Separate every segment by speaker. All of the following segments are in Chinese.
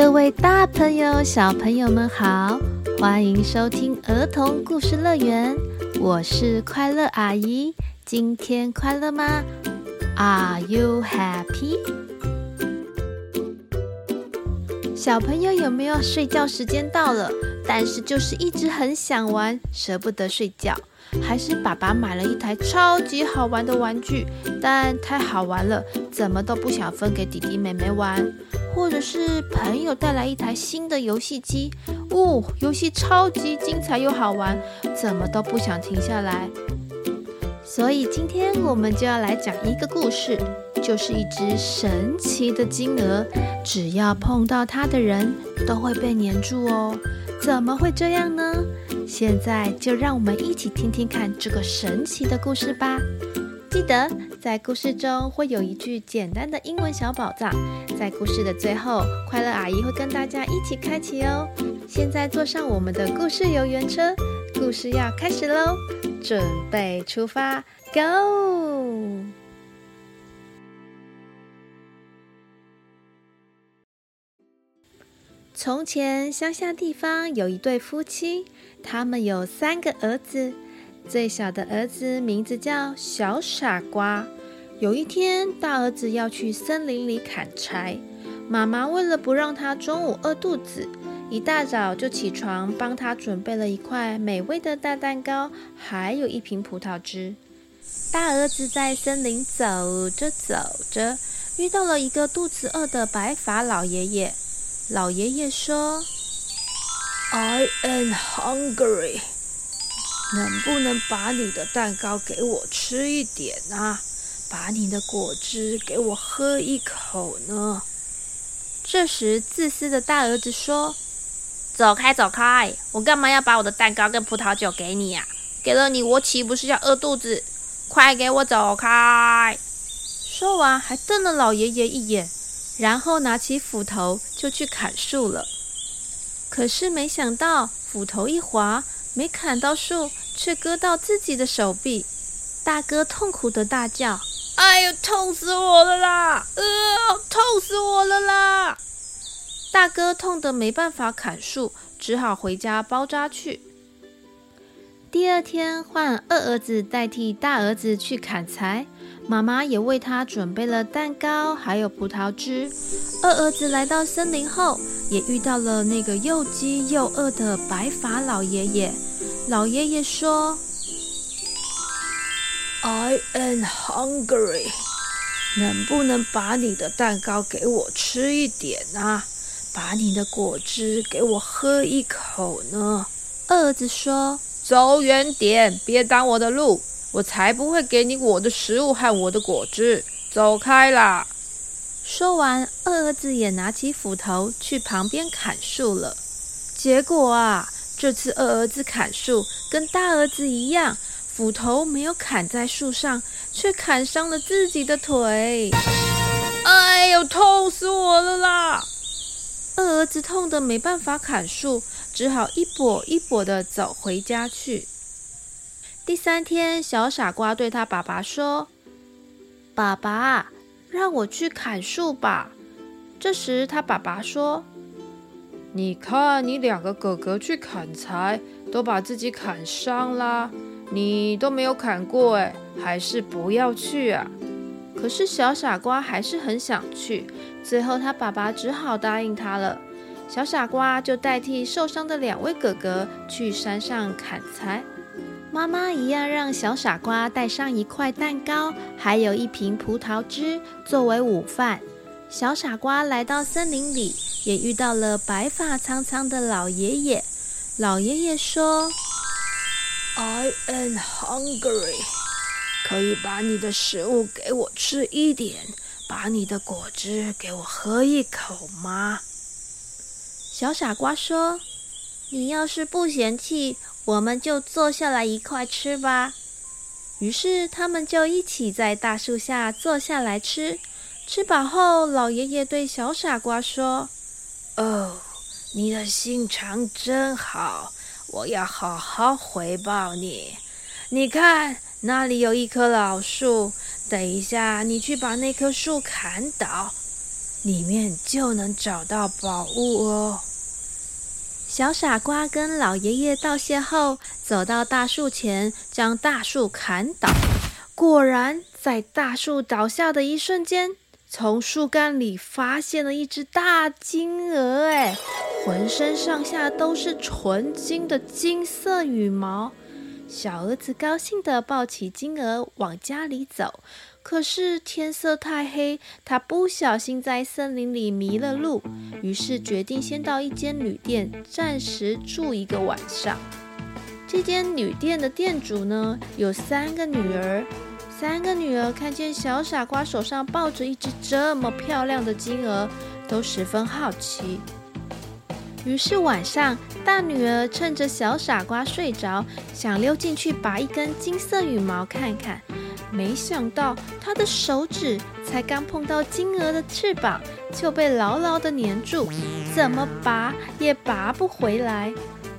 Speaker 1: 各位大朋友、小朋友们好，欢迎收听儿童故事乐园，我是快乐阿姨。今天快乐吗？Are you happy？小朋友有没有睡觉时间到了？但是就是一直很想玩，舍不得睡觉。还是爸爸买了一台超级好玩的玩具，但太好玩了，怎么都不想分给弟弟妹妹玩。或者是朋友带来一台新的游戏机，哦，游戏超级精彩又好玩，怎么都不想停下来。所以今天我们就要来讲一个故事，就是一只神奇的金鹅，只要碰到它的人都会被黏住哦。怎么会这样呢？现在就让我们一起听听看这个神奇的故事吧。记得在故事中会有一句简单的英文小宝藏，在故事的最后，快乐阿姨会跟大家一起开启哦。现在坐上我们的故事游园车，故事要开始喽，准备出发，Go！从前乡下地方有一对夫妻，他们有三个儿子。最小的儿子名字叫小傻瓜。有一天，大儿子要去森林里砍柴，妈妈为了不让他中午饿肚子，一大早就起床帮他准备了一块美味的大蛋糕，还有一瓶葡萄汁。大儿子在森林走着走着，遇到了一个肚子饿的白发老爷爷。老爷爷说：“I am hungry。”能不能把你的蛋糕给我吃一点啊？把你的果汁给我喝一口呢？这时，自私的大儿子说：“走开，走开！我干嘛要把我的蛋糕跟葡萄酒给你呀？给了你，我岂不是要饿肚子？快给我走开！”说完，还瞪了老爷爷一眼，然后拿起斧头就去砍树了。可是没想到，斧头一滑。没砍到树，却割到自己的手臂。大哥痛苦的大叫：“哎呦，痛死我了啦！呃，痛死我了啦！”大哥痛得没办法砍树，只好回家包扎去。第二天，换二儿子代替大儿子去砍柴，妈妈也为他准备了蛋糕，还有葡萄汁。二儿子来到森林后，也遇到了那个又饥又饿的白发老爷爷。老爷爷说：“I am hungry，能不能把你的蛋糕给我吃一点啊？把你的果汁给我喝一口呢？”二儿子说：“走远点，别挡我的路，我才不会给你我的食物和我的果汁，走开啦！”说完，二儿子也拿起斧头去旁边砍树了。结果啊。这次二儿子砍树跟大儿子一样，斧头没有砍在树上，却砍伤了自己的腿。哎呦，痛死我了啦！二儿子痛得没办法砍树，只好一跛一跛地走回家去。第三天，小傻瓜对他爸爸说：“爸爸，让我去砍树吧。”这时，他爸爸说。你看，你两个哥哥去砍柴，都把自己砍伤啦。你都没有砍过，哎，还是不要去啊。可是小傻瓜还是很想去，最后他爸爸只好答应他了。小傻瓜就代替受伤的两位哥哥去山上砍柴，妈妈一样让小傻瓜带上一块蛋糕，还有一瓶葡萄汁作为午饭。小傻瓜来到森林里，也遇到了白发苍苍的老爷爷。老爷爷说：“I am hungry，可以把你的食物给我吃一点，把你的果汁给我喝一口吗？”小傻瓜说：“你要是不嫌弃，我们就坐下来一块吃吧。”于是他们就一起在大树下坐下来吃。吃饱后，老爷爷对小傻瓜说：“哦，你的心肠真好，我要好好回报你。你看，那里有一棵老树，等一下你去把那棵树砍倒。”
Speaker 2: 里面就能找到宝物哦。
Speaker 1: 小傻瓜跟老爷爷道谢后，走到大树前，将大树砍倒。果然，在大树倒下的一瞬间，从树干里发现了一只大金鹅，哎，浑身上下都是纯金的金色羽毛。小儿子高兴地抱起金鹅往家里走，可是天色太黑，他不小心在森林里迷了路，于是决定先到一间旅店暂时住一个晚上。这间旅店的店主呢，有三个女儿，三个女儿看见小傻瓜手上抱着一只这么漂亮的金鹅，都十分好奇。于是晚上，大女儿趁着小傻瓜睡着，想溜进去拔一根金色羽毛看看。没想到她的手指才刚碰到金鹅的翅膀，就被牢牢地粘住，怎么拔也拔不回来。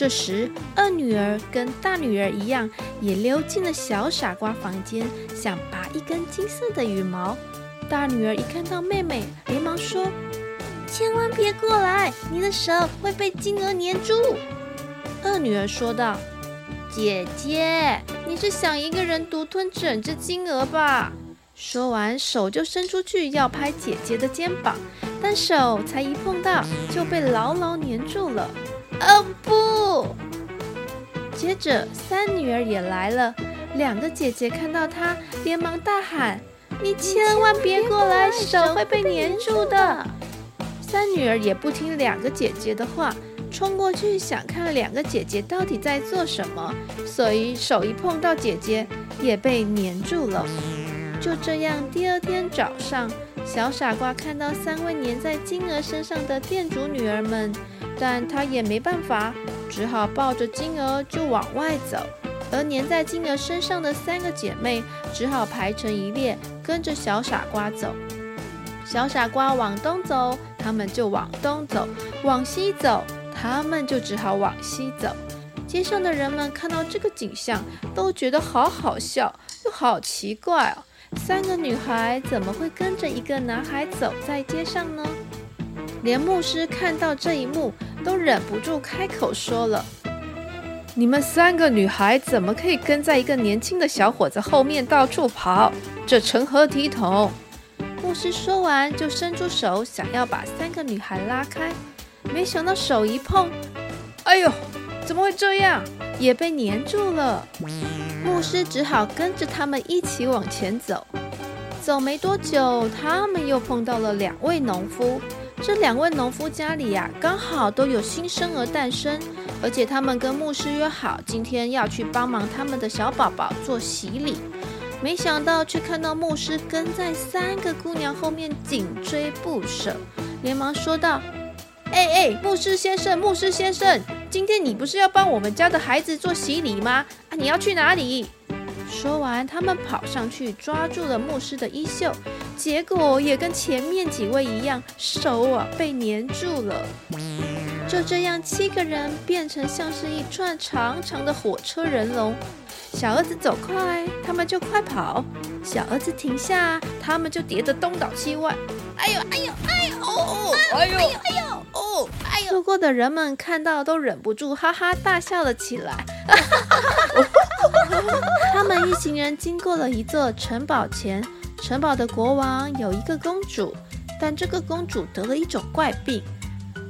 Speaker 1: 这时，二女儿跟大女儿一样，也溜进了小傻瓜房间，想拔一根金色的羽毛。大女儿一看到妹妹，连忙说。千万别过来，你的手会被金鹅粘住。二女儿说道：“姐姐，你是想一个人独吞整只金鹅吧？”说完，手就伸出去要拍姐姐的肩膀，但手才一碰到，就被牢牢粘住了。哦不！接着，三女儿也来了，两个姐姐看到她，连忙大喊：“你千万别过来，手会被粘住的。”三女儿也不听两个姐姐的话，冲过去想看两个姐姐到底在做什么，所以手一碰到姐姐也被黏住了。就这样，第二天早上，小傻瓜看到三位黏在金鹅身上的店主女儿们，但他也没办法，只好抱着金鹅就往外走。而黏在金鹅身上的三个姐妹只好排成一列，跟着小傻瓜走。小傻瓜往东走，他们就往东走；往西走，他们就只好往西走。街上的人们看到这个景象，都觉得好好笑，又好奇怪哦。三个女孩怎么会跟着一个男孩走在街上呢？连牧师看到这一幕，都忍不住开口说了：“
Speaker 2: 你们三个女孩怎么可以跟在一个年轻的小伙子后面到处跑？这成何体统？”
Speaker 1: 牧师说完，就伸出手想要把三个女孩拉开，没想到手一碰，
Speaker 2: 哎呦，怎么会这样？
Speaker 1: 也被粘住了。牧师只好跟着他们一起往前走。走没多久，他们又碰到了两位农夫。这两位农夫家里呀，刚好都有新生儿诞生，而且他们跟牧师约好，今天要去帮忙他们的小宝宝做洗礼。没想到，却看到牧师跟在三个姑娘后面紧追不舍，连忙说道：“哎哎，牧师先生，牧师先生，今天你不是要帮我们家的孩子做洗礼吗？啊，你要去哪里？”说完，他们跑上去抓住了牧师的衣袖，结果也跟前面几位一样，手啊被粘住了。就这样，七个人变成像是一串长长的火车人龙。小儿子走快，他们就快跑；小儿子停下，他们就跌得东倒西歪。哎呦哎呦哎呦哦！哎呦哎呦哦！哎呦！路过的人们看到都忍不住哈哈大笑了起来。他们一行人经过了一座城堡前，城堡的国王有一个公主，但这个公主得了一种怪病。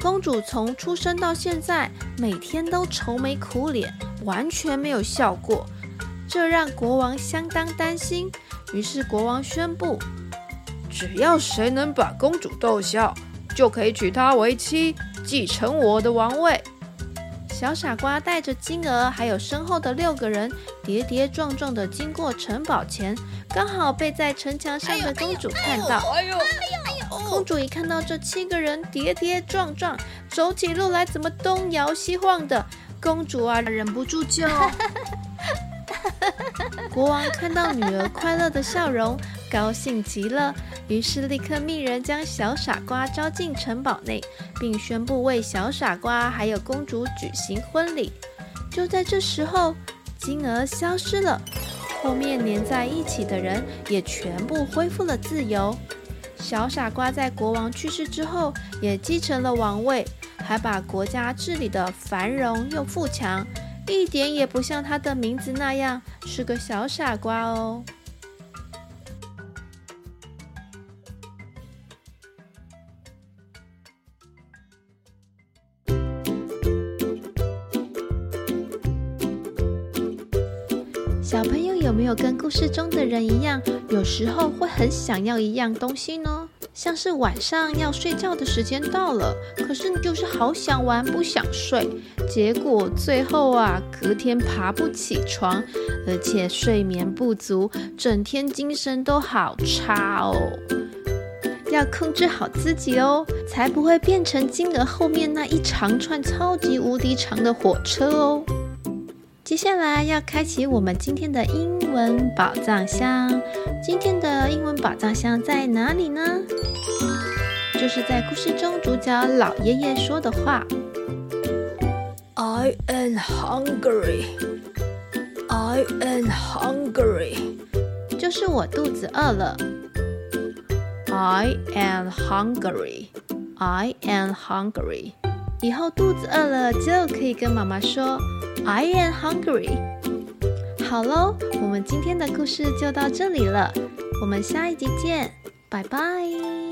Speaker 1: 公主从出生到现在，每天都愁眉苦脸，完全没有笑过。这让国王相当担心，于是国王宣布：只要谁能把公主逗笑，就可以娶她为妻，继承我的王位。小傻瓜带着金鹅，还有身后的六个人，跌跌撞撞地经过城堡前，刚好被在城墙上的公主看到。哎呦！公主一看到这七个人跌跌撞撞，走起路来怎么东摇西晃的，公主啊，忍不住就。国王看到女儿快乐的笑容，高兴极了，于是立刻命人将小傻瓜招进城堡内，并宣布为小傻瓜还有公主举行婚礼。就在这时候，金额消失了，后面连在一起的人也全部恢复了自由。小傻瓜在国王去世之后，也继承了王位，还把国家治理得繁荣又富强，一点也不像他的名字那样是个小傻瓜哦。有跟故事中的人一样，有时候会很想要一样东西呢？像是晚上要睡觉的时间到了，可是你就是好想玩，不想睡，结果最后啊，隔天爬不起床，而且睡眠不足，整天精神都好差哦。要控制好自己哦，才不会变成金额后面那一长串超级无敌长的火车哦。接下来要开启我们今天的英文宝藏箱。今天的英文宝藏箱在哪里呢？就是在故事中主角老爷爷说的话
Speaker 2: ：“I am hungry. I am hungry.”
Speaker 1: 就是我肚子饿了。
Speaker 2: I am hungry.
Speaker 1: I am hungry. 以后肚子饿了就可以跟妈妈说。I am hungry。好喽，我们今天的故事就到这里了，我们下一集见，拜拜。